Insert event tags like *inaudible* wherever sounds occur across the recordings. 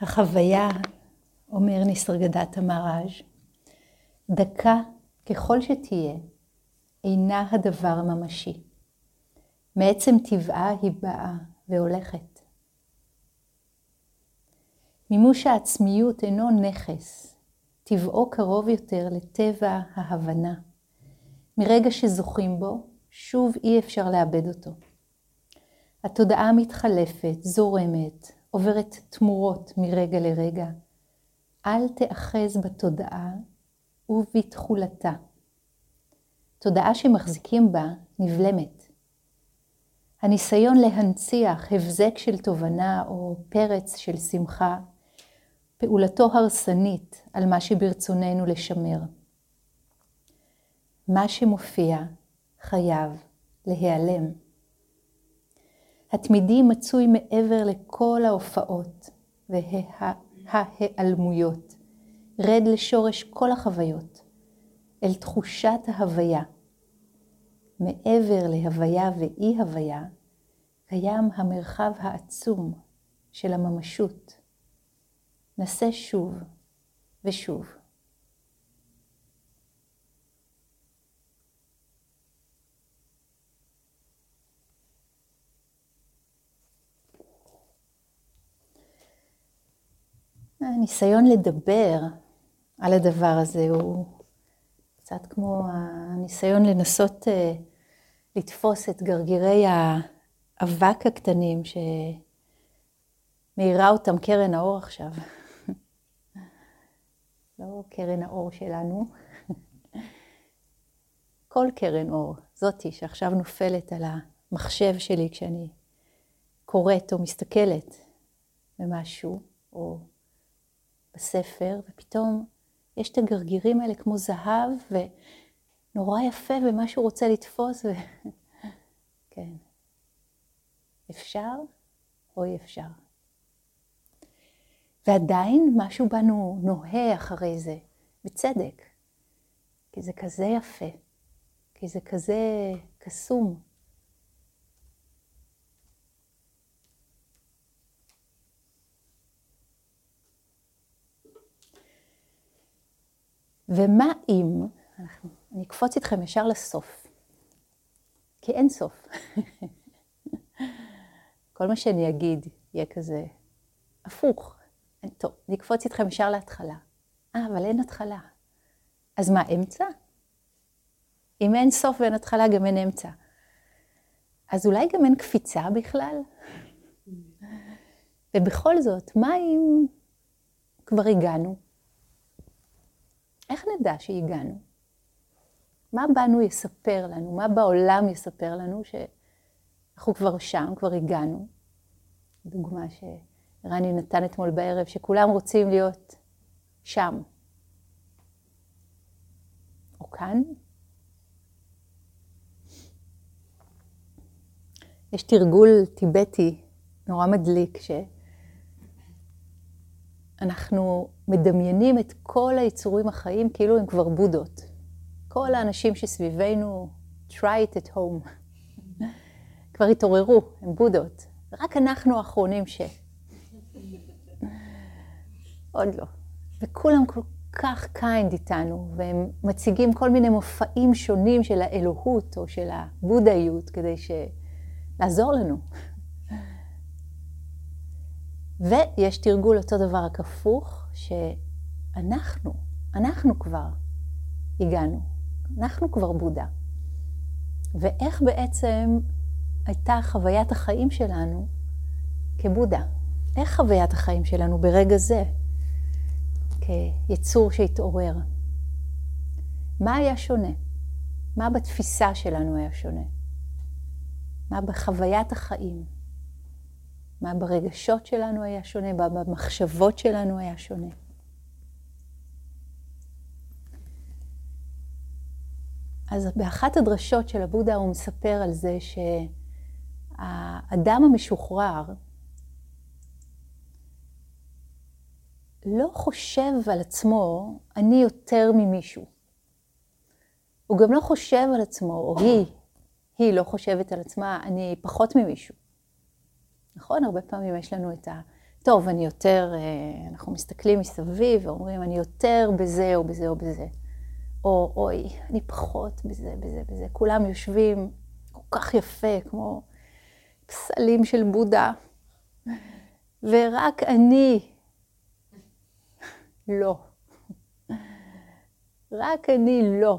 החוויה, אומר ניסרגדת המאראז', דקה ככל שתהיה, אינה הדבר הממשי. מעצם טבעה היא באה והולכת. מימוש העצמיות אינו נכס, טבעו קרוב יותר לטבע ההבנה. מרגע שזוכים בו, שוב אי אפשר לאבד אותו. התודעה מתחלפת, זורמת, עוברת תמורות מרגע לרגע. אל תאחז בתודעה ובתכולתה. תודעה שמחזיקים בה נבלמת. הניסיון להנציח הבזק של תובנה או פרץ של שמחה, פעולתו הרסנית על מה שברצוננו לשמר. מה שמופיע חייב להיעלם. התמידי מצוי מעבר לכל ההופעות וההיעלמויות. רד לשורש כל החוויות, אל תחושת ההוויה. מעבר להוויה ואי הוויה, קיים המרחב העצום של הממשות. נסה שוב ושוב. הניסיון לדבר על הדבר הזה הוא קצת כמו הניסיון לנסות uh, לתפוס את גרגירי האבק הקטנים שמאירה אותם קרן האור עכשיו. *laughs* לא קרן האור שלנו, *laughs* כל קרן אור, זאתי שעכשיו נופלת על המחשב שלי כשאני קוראת או מסתכלת במשהו, או בספר, ופתאום יש את הגרגירים האלה כמו זהב, ונורא יפה ומה שהוא רוצה לתפוס, ו... *laughs* כן. אפשר או אי אפשר. ועדיין משהו בנו נוהה אחרי זה, בצדק. כי זה כזה יפה, כי זה כזה קסום. ומה אם, אני אקפוץ איתכם ישר לסוף, כי אין סוף. *laughs* כל מה שאני אגיד יהיה כזה הפוך. טוב, אני אקפוץ איתכם ישר להתחלה. אה, אבל אין התחלה. אז מה, אמצע? אם אין סוף ואין התחלה, גם אין אמצע. אז אולי גם אין קפיצה בכלל? *laughs* ובכל זאת, מה אם כבר הגענו? איך נדע שהגענו? מה בנו יספר לנו? מה בעולם יספר לנו שאנחנו כבר שם, כבר הגענו? דוגמה שרני נתן אתמול בערב, שכולם רוצים להיות שם. או כאן. יש תרגול טיבטי נורא מדליק, ש... אנחנו מדמיינים את כל היצורים החיים כאילו הם כבר בודהות. כל האנשים שסביבנו, try it at home, *laughs* כבר התעוררו, הם בודהות. רק אנחנו האחרונים ש... *laughs* עוד לא. וכולם כל כך kind איתנו, והם מציגים כל מיני מופעים שונים של האלוהות או של הבודהיות כדי ש... לעזור לנו. ויש תרגול אותו דבר רק הפוך, שאנחנו, אנחנו כבר הגענו, אנחנו כבר בודה. ואיך בעצם הייתה חוויית החיים שלנו כבודה? איך חוויית החיים שלנו ברגע זה, כיצור שהתעורר? מה היה שונה? מה בתפיסה שלנו היה שונה? מה בחוויית החיים? מה ברגשות שלנו היה שונה, מה במחשבות שלנו היה שונה. אז באחת הדרשות של הבודה הוא מספר על זה שהאדם המשוחרר לא חושב על עצמו, אני יותר ממישהו. הוא גם לא חושב על עצמו, או היא, היא לא חושבת על עצמה, אני פחות ממישהו. נכון? הרבה פעמים יש לנו את טוב, אני יותר, אה, אנחנו מסתכלים מסביב ואומרים, אני יותר בזה או בזה או בזה. או, אוי, אני פחות בזה, בזה, בזה. כולם יושבים כל כך יפה, כמו פסלים של בודה, ורק אני לא. רק אני לא.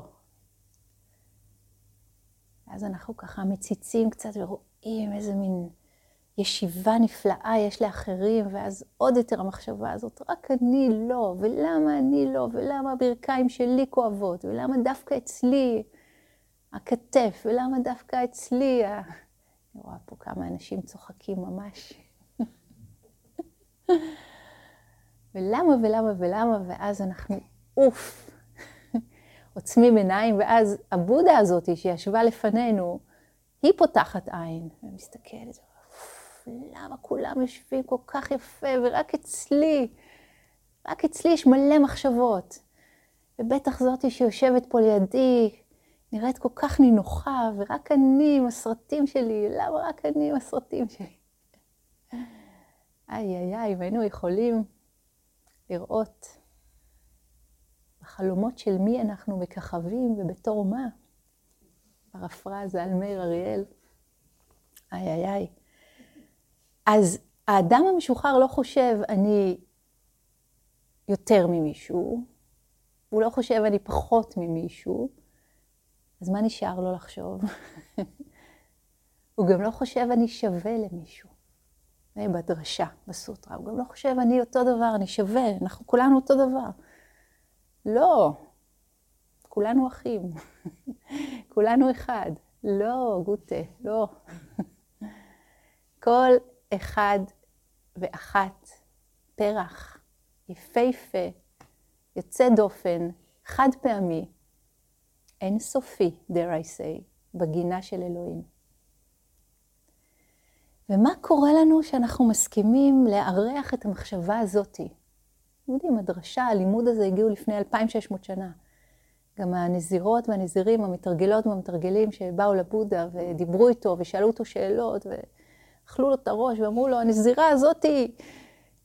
אז אנחנו ככה מציצים קצת ורואים איזה מין ישיבה נפלאה יש לאחרים, ואז עוד יותר המחשבה הזאת, רק אני לא, ולמה אני לא, ולמה הברכיים שלי כואבות, ולמה דווקא אצלי הכתף, ולמה דווקא אצלי ה... אני רואה פה כמה אנשים צוחקים ממש. ולמה ולמה ולמה, ואז אנחנו, אוף, עוצמים עיניים, ואז הבודה הזאת שישבה לפנינו, היא פותחת עין ומסתכלת, למה כולם יושבים כל כך יפה, ורק אצלי, רק אצלי יש מלא מחשבות. ובטח זאתי שיושבת פה לידי, נראית כל כך נינוחה, ורק אני עם הסרטים שלי, למה רק אני עם הסרטים שלי? איי איי איי, אם היינו יכולים לראות בחלומות של מי אנחנו מככבים ובתור מה. פרפרזה על מאיר אריאל. איי איי איי. אז האדם המשוחרר לא חושב, אני יותר ממישהו, הוא לא חושב, אני פחות ממישהו, אז מה נשאר לו לחשוב? *laughs* הוא גם לא חושב, אני שווה למישהו. זה בדרשה, בסוטרה. הוא גם לא חושב, אני אותו דבר, אני שווה, אנחנו כולנו אותו דבר. לא, כולנו אחים, *laughs* כולנו אחד. לא, גוטה, לא. *laughs* כל אחד ואחת, פרח, יפהפה, יוצא דופן, חד פעמי, אין סופי, dare I say, בגינה של אלוהים. ומה קורה לנו שאנחנו מסכימים לארח את המחשבה הזאתי? אתם יודעים, הדרשה, הלימוד הזה הגיעו לפני 2,600 שנה. גם הנזירות והנזירים, המתרגלות והמתרגלים שבאו לבודהה ודיברו איתו ושאלו אותו שאלות. אכלו לו את הראש ואמרו לו, הנזירה הזאת היא,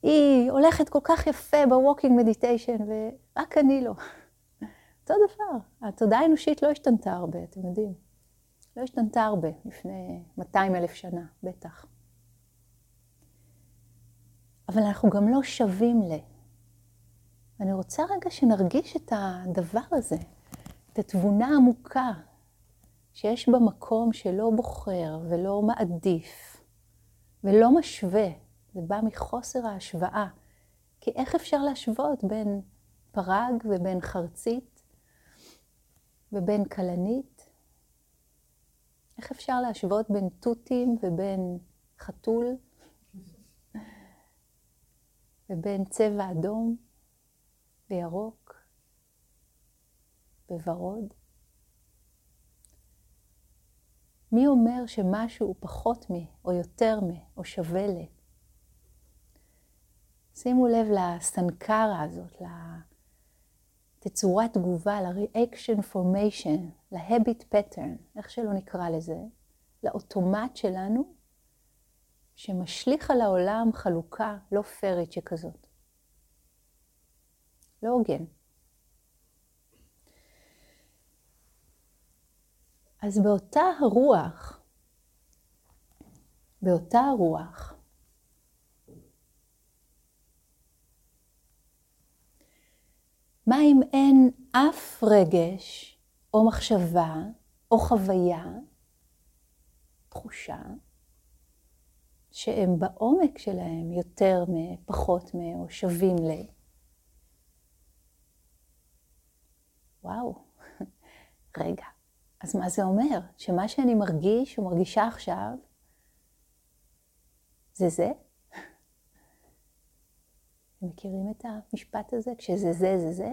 היא הולכת כל כך יפה ב walking meditation, ורק אני לא. *laughs* אותו דבר, התודעה האנושית לא השתנתה הרבה, אתם יודעים. לא השתנתה הרבה, לפני 200 אלף שנה, בטח. אבל אנחנו גם לא שווים ל... אני רוצה רגע שנרגיש את הדבר הזה, את התבונה העמוקה שיש במקום שלא בוחר ולא מעדיף, ולא משווה, זה בא מחוסר ההשוואה. כי איך אפשר להשוות בין פרג ובין חרצית ובין כלנית? איך אפשר להשוות בין תותים ובין חתול ובין צבע אדום וירוק וורוד? מי אומר שמשהו הוא פחות מ, או יותר מ, או שווה ל? שימו לב לסנקרה הזאת, לתצורת תגובה, ל-reaction formation, ל-habit pattern, איך שלא נקרא לזה, לאוטומט שלנו, שמשליך על העולם חלוקה לא פיירית שכזאת. לא הוגן. אז באותה הרוח, באותה הרוח, מה אם אין אף רגש או מחשבה או חוויה, תחושה, שהם בעומק שלהם יותר מפחות מ... או שווים ל... וואו, *laughs* רגע, אז מה זה אומר? שמה שאני מרגיש או מרגישה עכשיו, זה זה? אתם מכירים את המשפט הזה? כשזה זה, זה זה?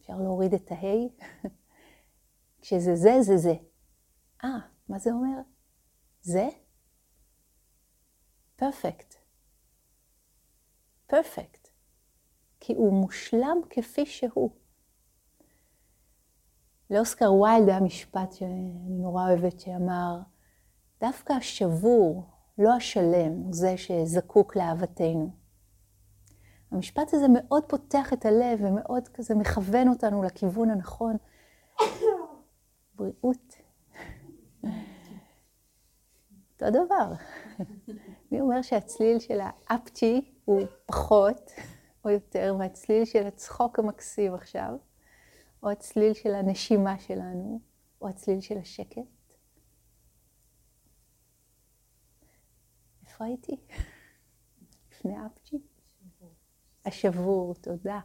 אפשר להוריד את ההי? *laughs* כשזה זה, זה זה. אה, מה זה אומר? זה? פרפקט. פרפקט. כי הוא מושלם כפי שהוא. לאוסקר ויילד היה משפט שאני נורא אוהבת, שאמר, דווקא השבור, לא השלם, הוא זה שזקוק לאהבתנו. המשפט הזה מאוד פותח את הלב ומאוד כזה מכוון אותנו לכיוון הנכון. בריאות. אותו דבר. מי אומר שהצליל של האפצ'י הוא פחות או יותר מהצליל של הצחוק המקסים עכשיו, או הצליל של הנשימה שלנו, או הצליל של השקט? איפה הייתי? לפני אפצ'י? השבור, תודה.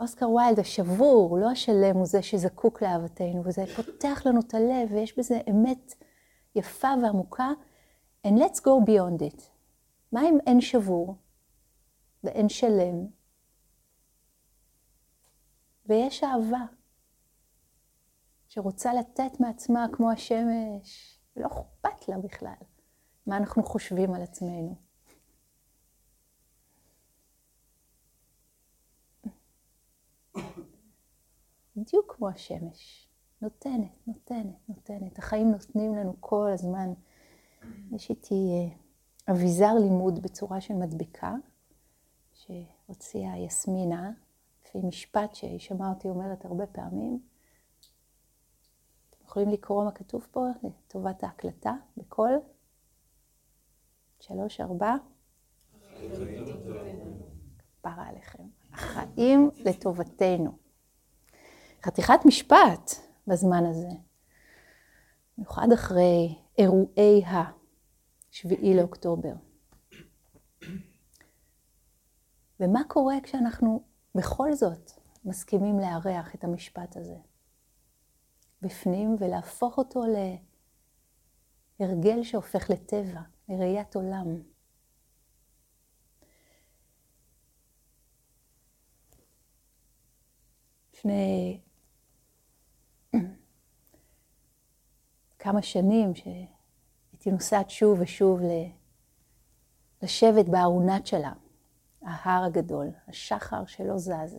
אוסקר ויילד, השבור, לא השלם, הוא זה שזקוק לאהבתנו, וזה פותח לנו את הלב, ויש בזה אמת יפה ועמוקה. And let's go beyond it. מה אם אין שבור ואין שלם, ויש אהבה שרוצה לתת מעצמה כמו השמש, ולא אכפת לה בכלל מה אנחנו חושבים על עצמנו. בדיוק כמו השמש, נותנת, נותנת, נותנת. החיים נותנים לנו כל הזמן. יש איתי אה, אביזר לימוד בצורה של מדבקה, שהוציאה יסמינה, לפי משפט שהיא שמעה אותי אומרת הרבה פעמים. אתם יכולים לקרוא מה כתוב פה לטובת ההקלטה בקול? שלוש, ארבע. כפרה עליכם. החיים לטובתנו. חתיכת משפט בזמן הזה. במיוחד אחרי אירועי השביעי לאוקטובר. ומה קורה כשאנחנו בכל זאת מסכימים לארח את המשפט הזה בפנים ולהפוך אותו להרגל שהופך לטבע, לראיית עולם. לפני כמה שנים שהייתי נוסעת שוב ושוב לשבת בארונת שלה, ההר הגדול, השחר שלא זז,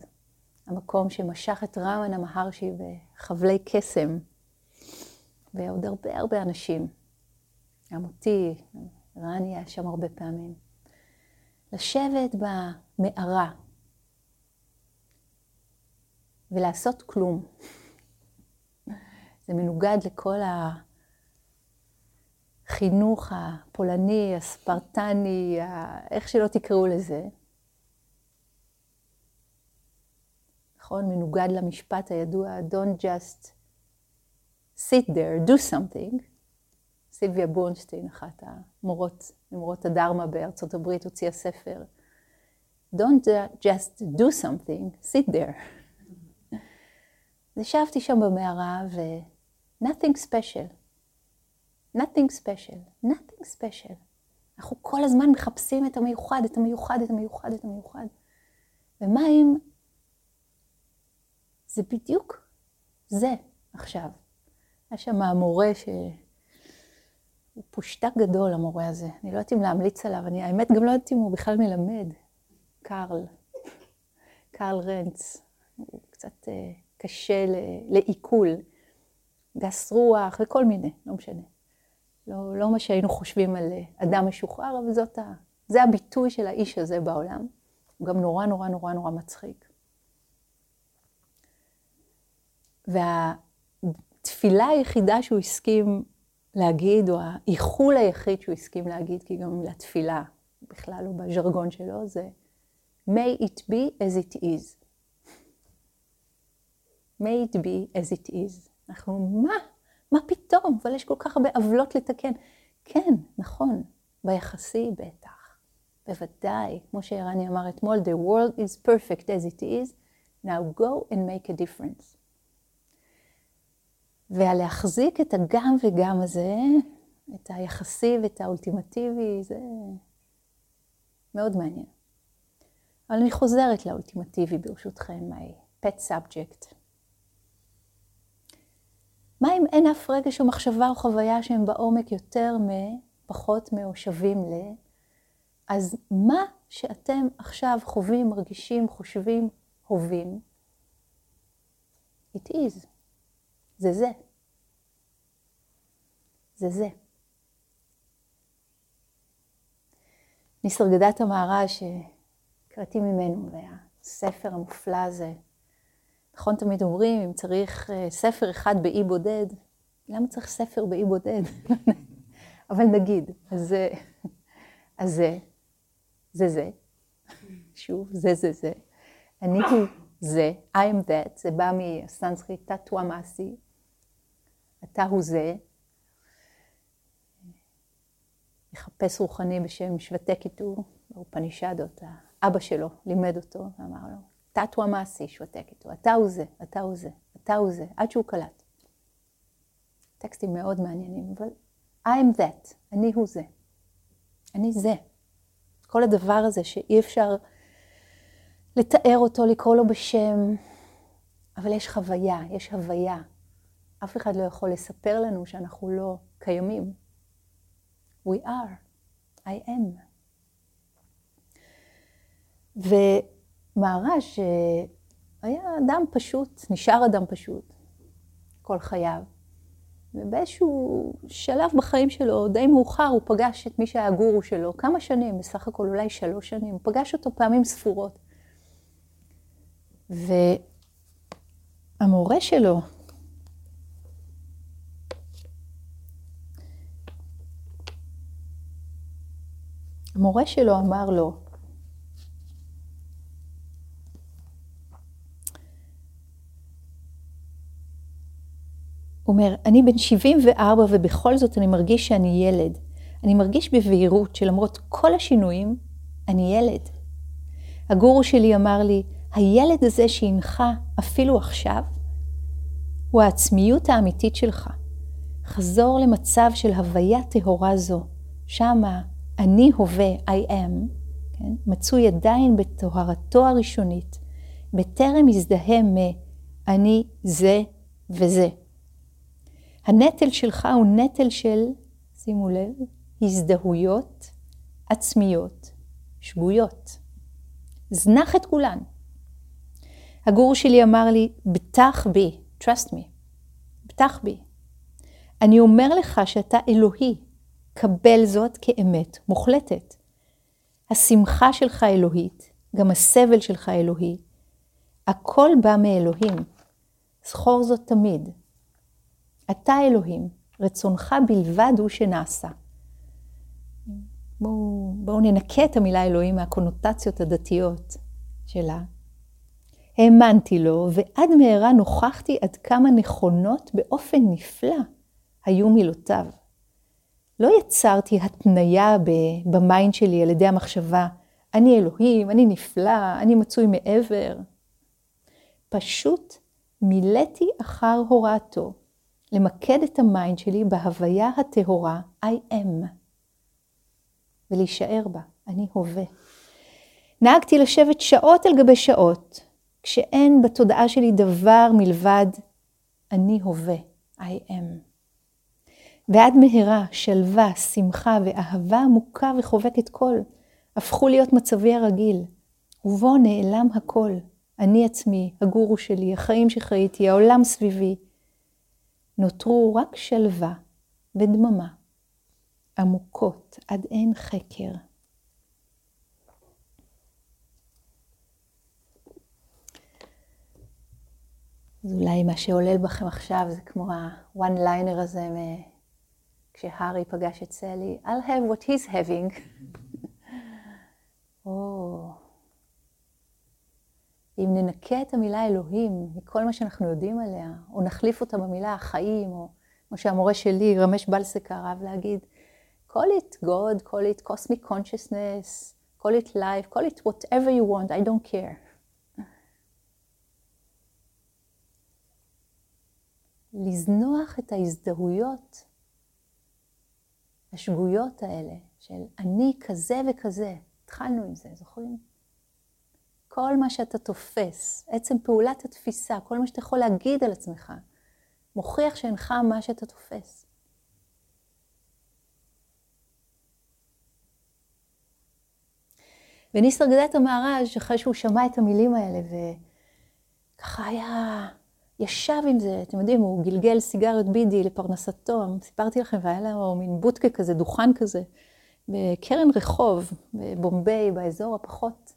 המקום שמשך את רמן המהרשי בחבלי קסם, ועוד הרבה הרבה אנשים. גם אותי, רני היה שם הרבה פעמים. לשבת במערה ולעשות כלום. זה מנוגד לכל החינוך הפולני, הספרטני, איך שלא תקראו לזה. נכון? מנוגד למשפט הידוע, Don't just sit there, do something. סילביה בורנשטיין, אחת המורות, ממורות הדרמה בארצות הברית, הוציאה ספר. Don't just do something, sit there. *laughs* ישבתי שם במערה ו... nothing special. nothing special. nothing special. אנחנו כל הזמן מחפשים את המיוחד, את המיוחד, את המיוחד, את המיוחד. ומה אם זה בדיוק זה עכשיו. היה שם המורה ש... הוא פושטק גדול, המורה הזה. אני לא יודעת אם להמליץ עליו, אני האמת גם לא יודעת אם הוא בכלל מלמד. קארל, קארל רנץ. הוא קצת... Uh, קשה לעיכול, גס רוח וכל מיני, לא משנה. לא, לא מה שהיינו חושבים על אדם משוחרר, אבל זאת ה... זה הביטוי של האיש הזה בעולם. הוא גם נורא נורא נורא נורא מצחיק. והתפילה היחידה שהוא הסכים להגיד, או האיחול היחיד שהוא הסכים להגיד, כי גם לתפילה, בכלל לא בז'רגון שלו, זה may it be as it is. may it be as it is. אנחנו, מה? מה פתאום? אבל יש כל כך הרבה עוולות לתקן. כן, נכון, ביחסי בטח. בוודאי, כמו שערני אמר אתמול, the world is perfect as it is, now go and make a difference. ולהחזיק את הגם וגם הזה, את היחסי ואת האולטימטיבי, זה מאוד מעניין. אבל אני חוזרת לאולטימטיבי ברשותכם, my pet subject. מה אם אין אף רגש או מחשבה או חוויה שהם בעומק יותר מפחות או שווים ל... אז מה שאתם עכשיו חווים, מרגישים, חושבים, הווים, it is. זה זה. זה זה. ניסרגדת המהר"ש, קראתי ממנו, והספר המופלא הזה. נכון, תמיד אומרים, אם צריך אה, ספר אחד באי בודד, למה צריך ספר באי בודד? *laughs* אבל נגיד, אז זה, אז זה, זה זה, שוב, זה זה זה. אני הוא זה, I am that, זה בא מהסנסקריט תתווה מעשי, אתה הוא זה. מחפש רוחני בשם שבטי קיטור, באופנישדות, האבא שלו לימד אותו ואמר לו, תתווה מעשי שבטי קיטור, אתה הוא זה, אתה הוא זה, אתה הוא זה, עד שהוא קלט. טקסטים מאוד מעניינים, אבל I am that, אני הוא זה. אני זה. כל הדבר הזה שאי אפשר לתאר אותו, לקרוא לו בשם, אבל יש חוויה, יש הוויה. אף אחד לא יכול לספר לנו שאנחנו לא קיימים. We are, I am. ומהר"ש היה אדם פשוט, נשאר אדם פשוט כל חייו. ובאיזשהו שלב בחיים שלו, די מאוחר, הוא פגש את מי שהיה הגורו שלו, כמה שנים, בסך הכל אולי שלוש שנים, הוא פגש אותו פעמים ספורות. והמורה שלו, המורה שלו אמר לו, הוא אומר, אני בן 74 ובכל זאת אני מרגיש שאני ילד. אני מרגיש בבהירות שלמרות כל השינויים, אני ילד. הגורו שלי אמר לי, הילד הזה שהנך אפילו עכשיו, הוא העצמיות האמיתית שלך. חזור למצב של הוויה טהורה זו, שמה אני הווה, I am, כן? מצוי עדיין בטהרתו הראשונית, בטרם יזדהה מ"אני זה וזה". הנטל שלך הוא נטל של, שימו לב, הזדהויות עצמיות שגויות. זנח את כולן. הגור שלי אמר לי, בטח בי, trust me, בטח בי. אני אומר לך שאתה אלוהי, קבל זאת כאמת מוחלטת. השמחה שלך אלוהית, גם הסבל שלך אלוהי, הכל בא מאלוהים. זכור זאת תמיד. אתה אלוהים, רצונך בלבד הוא שנעשה. בואו בוא ננקה את המילה אלוהים מהקונוטציות הדתיות שלה. האמנתי לו, ועד מהרה נוכחתי עד כמה נכונות באופן נפלא היו מילותיו. לא יצרתי התניה ב mind שלי על ידי המחשבה, אני אלוהים, אני נפלא, אני מצוי מעבר. פשוט מילאתי אחר הוראתו, למקד את ה mind שלי בהוויה הטהורה I am, ולהישאר בה, אני הווה. נהגתי לשבת שעות על גבי שעות, כשאין בתודעה שלי דבר מלבד אני הווה, I am. ועד מהרה שלווה, שמחה ואהבה עמוקה וחובקת כל, הפכו להיות מצבי הרגיל, ובו נעלם הכל, אני עצמי, הגורו שלי, החיים שחייתי, העולם סביבי, נותרו רק שלווה ודממה, עמוקות עד אין חקר. אז אולי מה שעולל בכם עכשיו זה כמו ה-one liner הזה כשהארי פגש את סלי, I'll have what he's having. *laughs* או, אם ננקה את המילה אלוהים מכל מה שאנחנו יודעים עליה, או נחליף אותה במילה החיים, או כמו שהמורה שלי, רמש בלסקר, אהב להגיד, call it God, call it cosmic consciousness, call it life, call it whatever you want, I don't care. *laughs* לזנוח את ההזדהויות השגויות האלה של אני כזה וכזה, התחלנו עם זה, זוכרים? כל מה שאתה תופס, עצם פעולת התפיסה, כל מה שאתה יכול להגיד על עצמך, מוכיח שאינך מה שאתה תופס. וניסר גדט המהר"ז, אחרי שהוא שמע את המילים האלה, וככה היה ישב עם זה, אתם יודעים, הוא גלגל סיגריות בידי לפרנסתו, סיפרתי לכם, והיה לו מין בוטקה כזה, דוכן כזה, בקרן רחוב, בבומביי, באזור הפחות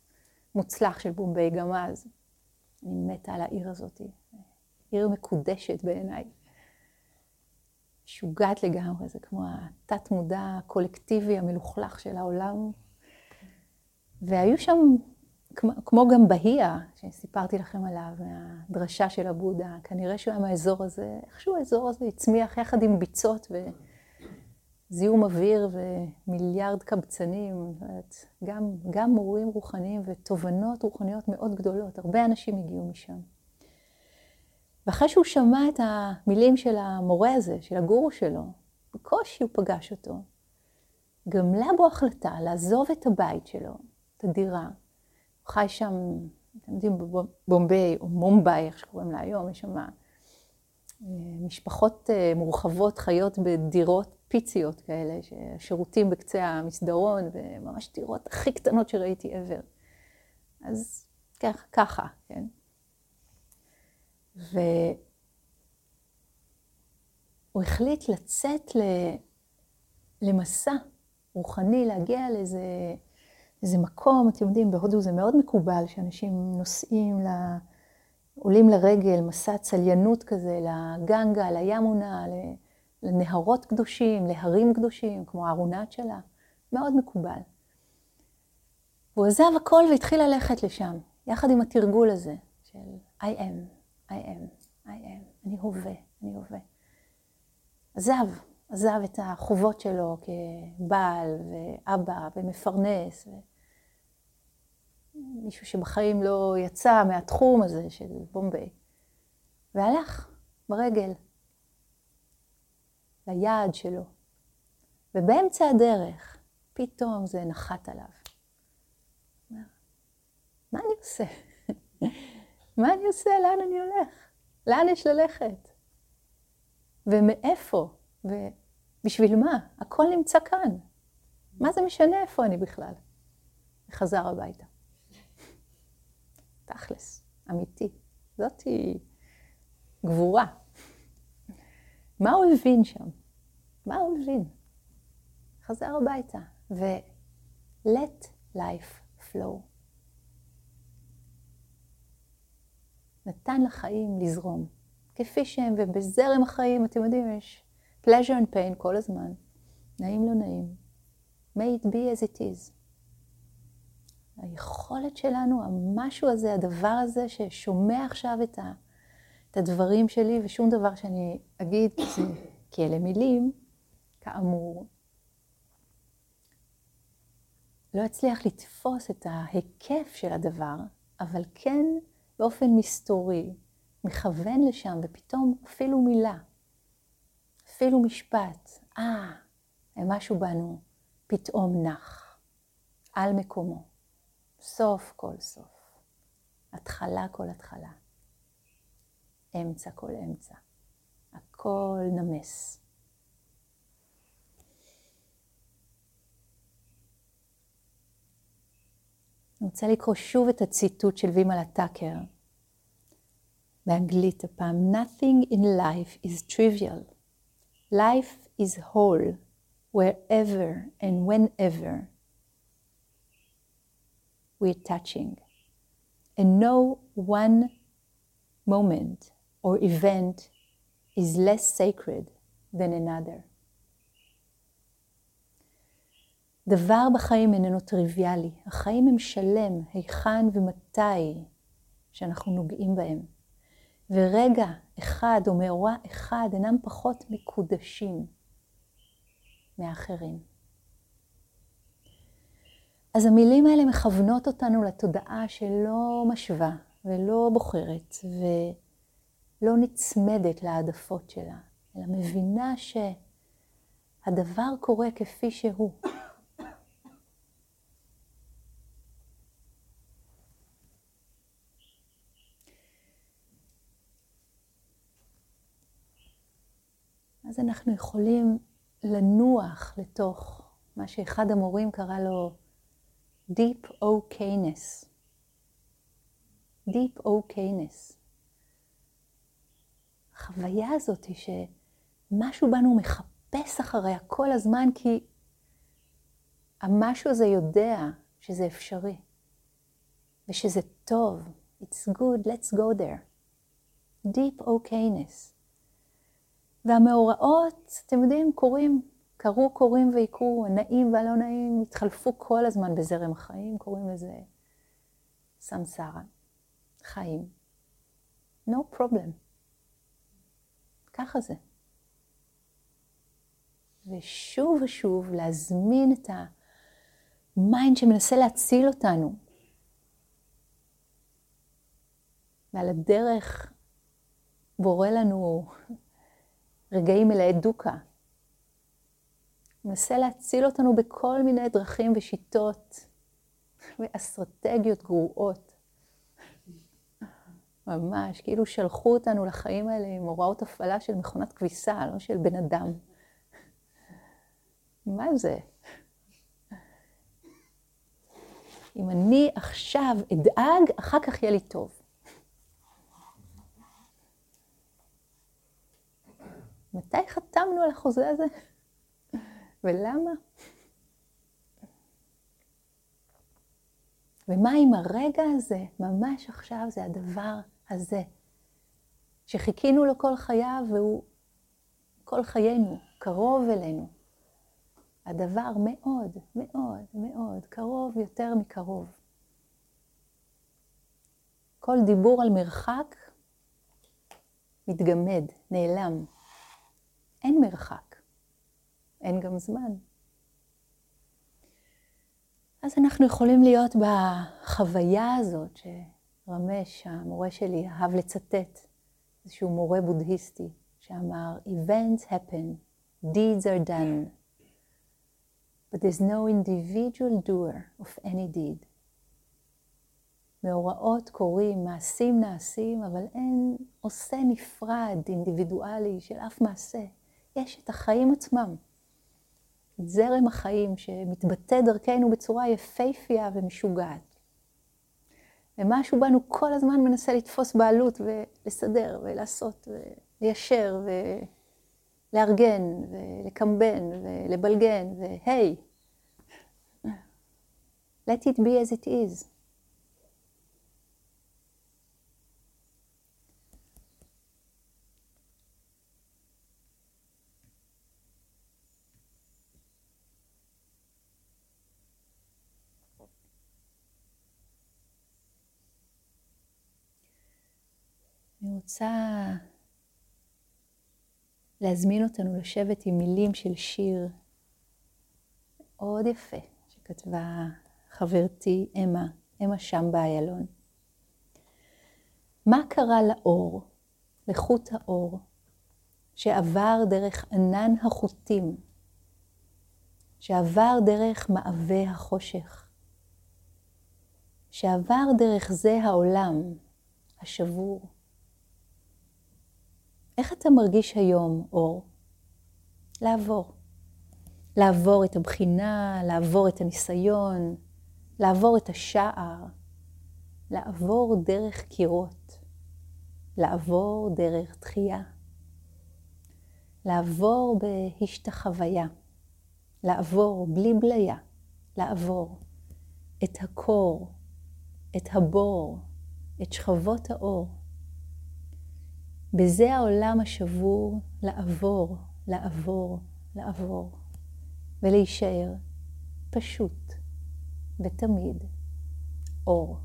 מוצלח של בומביי גם אז. אני מתה על העיר הזאת. עיר מקודשת בעיניי. משוגעת לגמרי, זה כמו התת-מודע הקולקטיבי המלוכלך של העולם. והיו שם, כמו, כמו גם בהייה, שסיפרתי לכם עליו, מהדרשה של הבודה, כנראה שהוא היה מהאזור הזה, איכשהו האזור הזה הצמיח יחד עם ביצות וזיהום אוויר ומיליארד קבצנים, גם, גם מורים רוחניים ותובנות רוחניות מאוד גדולות, הרבה אנשים הגיעו משם. ואחרי שהוא שמע את המילים של המורה הזה, של הגורו שלו, בקושי הוא פגש אותו. גמלה בו החלטה לעזוב את הבית שלו, את הדירה. חי שם, אתם יודעים, בבומביי, או מומביי, איך שקוראים לה היום, יש שם אה, משפחות אה, מורחבות חיות בדירות פיציות כאלה, שירותים בקצה המסדרון, וממש דירות הכי קטנות שראיתי ever. אז ככה, ככה, כן? והוא החליט לצאת למסע רוחני, להגיע לאיזה איזה מקום, אתם יודעים, בהודו זה מאוד מקובל שאנשים נוסעים, ל... עולים לרגל, מסע צליינות כזה, לגנגה, לימונה, לנהרות קדושים, להרים קדושים, כמו הארונת שלה, מאוד מקובל. והוא עזב הכל והתחיל ללכת לשם, יחד עם התרגול הזה של I am. I am, I am, אני הווה, אני הווה. עזב, עזב את החובות שלו כבעל ואבא ומפרנס, מישהו שבחיים לא יצא מהתחום הזה של בומביי, והלך ברגל ליעד שלו. ובאמצע הדרך, פתאום זה נחת עליו. מה אני עושה? *laughs* מה אני עושה? לאן אני הולך? לאן יש ללכת? ומאיפה? ובשביל מה? הכל נמצא כאן. מה זה משנה איפה אני בכלל? וחזר הביתה. תכלס, אמיתי. זאתי גבורה. מה הוא הבין שם? מה הוא הבין? חזר הביתה, ו-let life flow. נתן לחיים לזרום, כפי שהם, ובזרם החיים, אתם יודעים, יש pleasure and pain כל הזמן, נעים לא נעים. may it be as it is. היכולת שלנו, המשהו הזה, הדבר הזה ששומע עכשיו את, ה, את הדברים שלי, ושום דבר שאני אגיד, *coughs* כי אלה מילים, כאמור, לא אצליח לתפוס את ההיקף של הדבר, אבל כן באופן מסתורי, מכוון לשם, ופתאום אפילו מילה, אפילו משפט, אה, משהו בנו פתאום נח, על מקומו, סוף כל סוף, התחלה כל התחלה, אמצע כל אמצע, הכל נמס. אני רוצה לקרוא שוב את הציטוט של וימלה טאקר, באנגלית הפעם, Nothing in life is trivial. Life is whole wherever and whenever we're touching. And no one moment or event is less sacred than another. דבר בחיים איננו טריוויאלי. החיים הם שלם, היכן ומתי שאנחנו נוגעים בהם. ורגע אחד או מאורע אחד אינם פחות מקודשים מאחרים. אז המילים האלה מכוונות אותנו לתודעה שלא משווה ולא בוחרת ולא נצמדת להעדפות שלה, אלא מבינה שהדבר קורה כפי שהוא. אז אנחנו יכולים לנוח לתוך מה שאחד המורים קרא לו Deep Okayness. Deep Okayness. החוויה הזאת היא שמשהו בנו מחפש אחריה כל הזמן כי המשהו הזה יודע שזה אפשרי. ושזה טוב. It's good, let's go there. Deep okayness. והמאורעות, אתם יודעים, קורים, קרו, קורים ויקרו, הנעים והלא נעים התחלפו כל הזמן בזרם החיים, קוראים לזה סמסרה, חיים. No problem. ככה זה. ושוב ושוב להזמין את ה mind שמנסה להציל אותנו. ועל הדרך בורא לנו רגעים מלאי דוקה. מנסה להציל אותנו בכל מיני דרכים ושיטות ואסטרטגיות גרועות. ממש, כאילו שלחו אותנו לחיים האלה עם הוראות הפעלה של מכונת כביסה, לא של בן אדם. מה זה? אם אני עכשיו אדאג, אחר כך יהיה לי טוב. מתי חתמנו על החוזה הזה? ולמה? ומה אם הרגע הזה, ממש עכשיו, זה הדבר הזה, שחיכינו לו כל חייו והוא כל חיינו, קרוב אלינו. הדבר מאוד, מאוד, מאוד קרוב יותר מקרוב. כל דיבור על מרחק מתגמד, נעלם. אין מרחק, אין גם זמן. אז אנחנו יכולים להיות בחוויה הזאת שרמש, המורה שלי, אהב לצטט, איזשהו מורה בודהיסטי, שאמר, Events happen, deeds are done, but there's no individual doer of any deed. מאורעות קורים, מעשים נעשים, אבל אין עושה נפרד, אינדיבידואלי, של אף מעשה. יש את החיים עצמם. את זרם החיים שמתבטא דרכנו בצורה יפייפייה ומשוגעת. ומשהו בנו כל הזמן מנסה לתפוס בעלות ולסדר ולעשות וליישר ולארגן ולקמבן ולבלגן והי, let it be as it is. אני רוצה להזמין אותנו לשבת עם מילים של שיר מאוד יפה שכתבה חברתי אמה, אמה שם באיילון. מה קרה לאור, לחוט האור, שעבר דרך ענן החוטים, שעבר דרך מעבה החושך, שעבר דרך זה העולם השבור, איך אתה מרגיש היום, אור? לעבור. לעבור את הבחינה, לעבור את הניסיון, לעבור את השער, לעבור דרך קירות, לעבור דרך תחייה, לעבור בהשתחוויה, לעבור בלי בליה, לעבור את הקור, את הבור, את שכבות האור. בזה העולם השבור לעבור, לעבור, לעבור, ולהישאר פשוט ותמיד אור.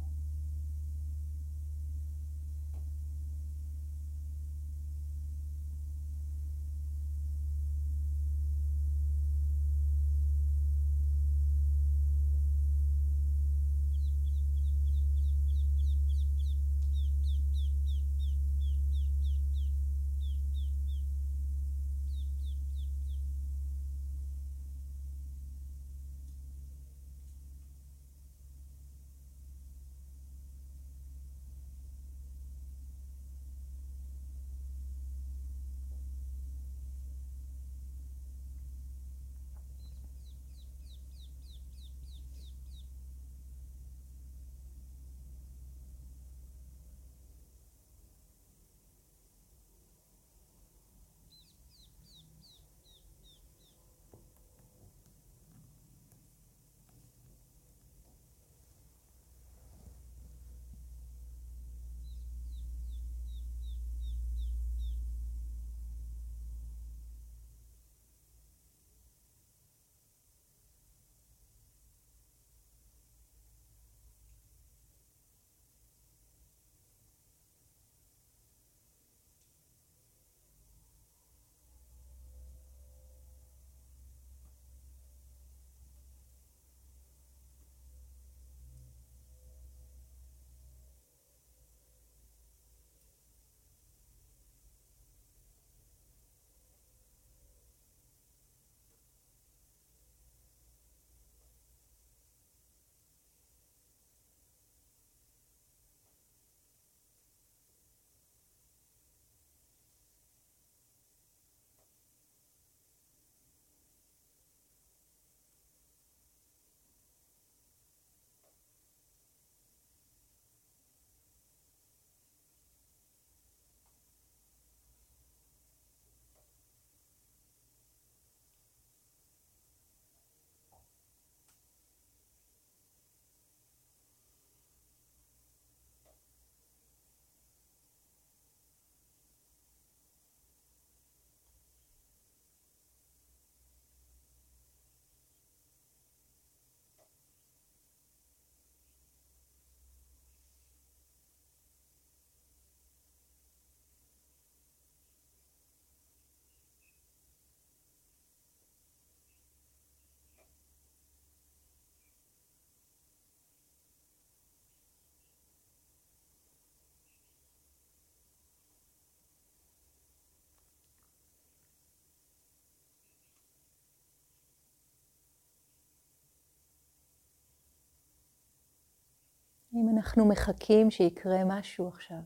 אנחנו מחכים שיקרה משהו עכשיו.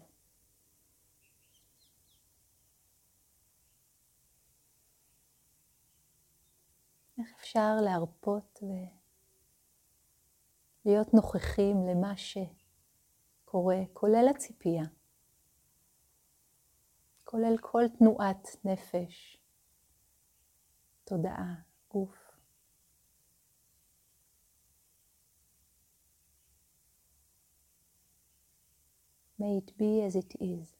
איך אפשר להרפות ולהיות נוכחים למה שקורה, כולל הציפייה, כולל כל תנועת נפש, תודעה, גוף. May it be as it is.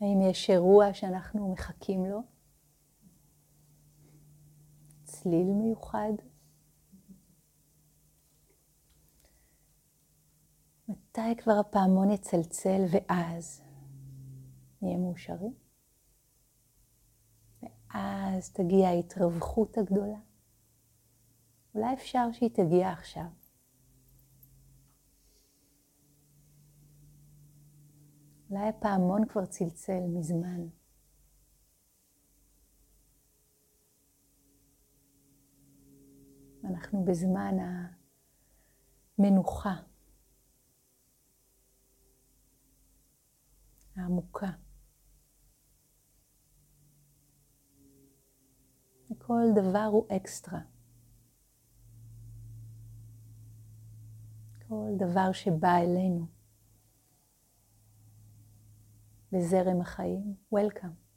האם יש אירוע שאנחנו מחכים לו? צליל מיוחד? מתי כבר הפעמון יצלצל ואז נהיה מאושרים? ואז תגיע ההתרווחות הגדולה. אולי אפשר שהיא תגיע עכשיו. אולי הפעמון כבר צלצל מזמן. אנחנו בזמן המנוחה העמוקה. כל דבר הוא אקסטרה. כל דבר שבא אלינו בזרם החיים, Welcome.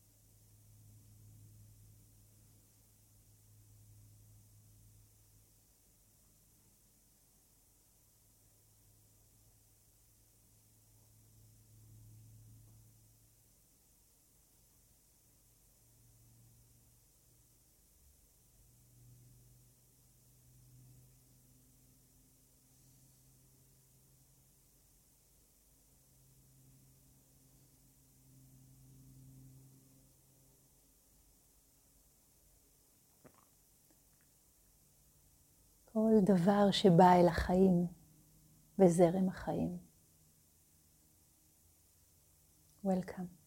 כל דבר שבא אל החיים בזרם החיים. Welcome.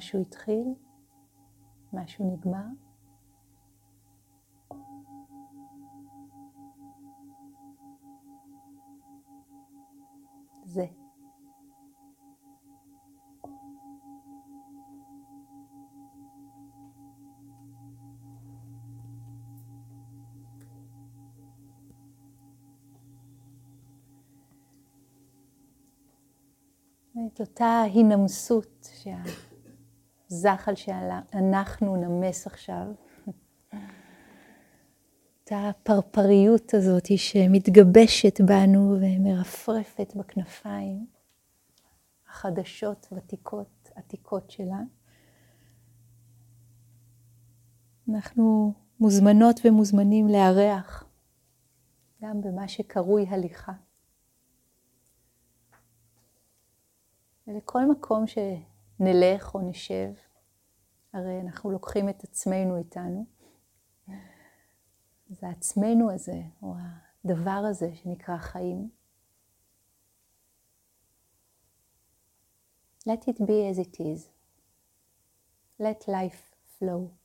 משהו התחיל, משהו נגמר. זה. את אותה הנמסות שה... הזחל שאנחנו נמס עכשיו, *laughs* את הפרפריות הזאת שמתגבשת בנו ומרפרפת בכנפיים החדשות, ותיקות, עתיקות שלה. אנחנו מוזמנות ומוזמנים לארח גם במה שקרוי הליכה. ולכל מקום ש... נלך או נשב, הרי אנחנו לוקחים את עצמנו איתנו. זה עצמנו הזה, או הדבר הזה שנקרא חיים. Let it be as it is. Let life flow.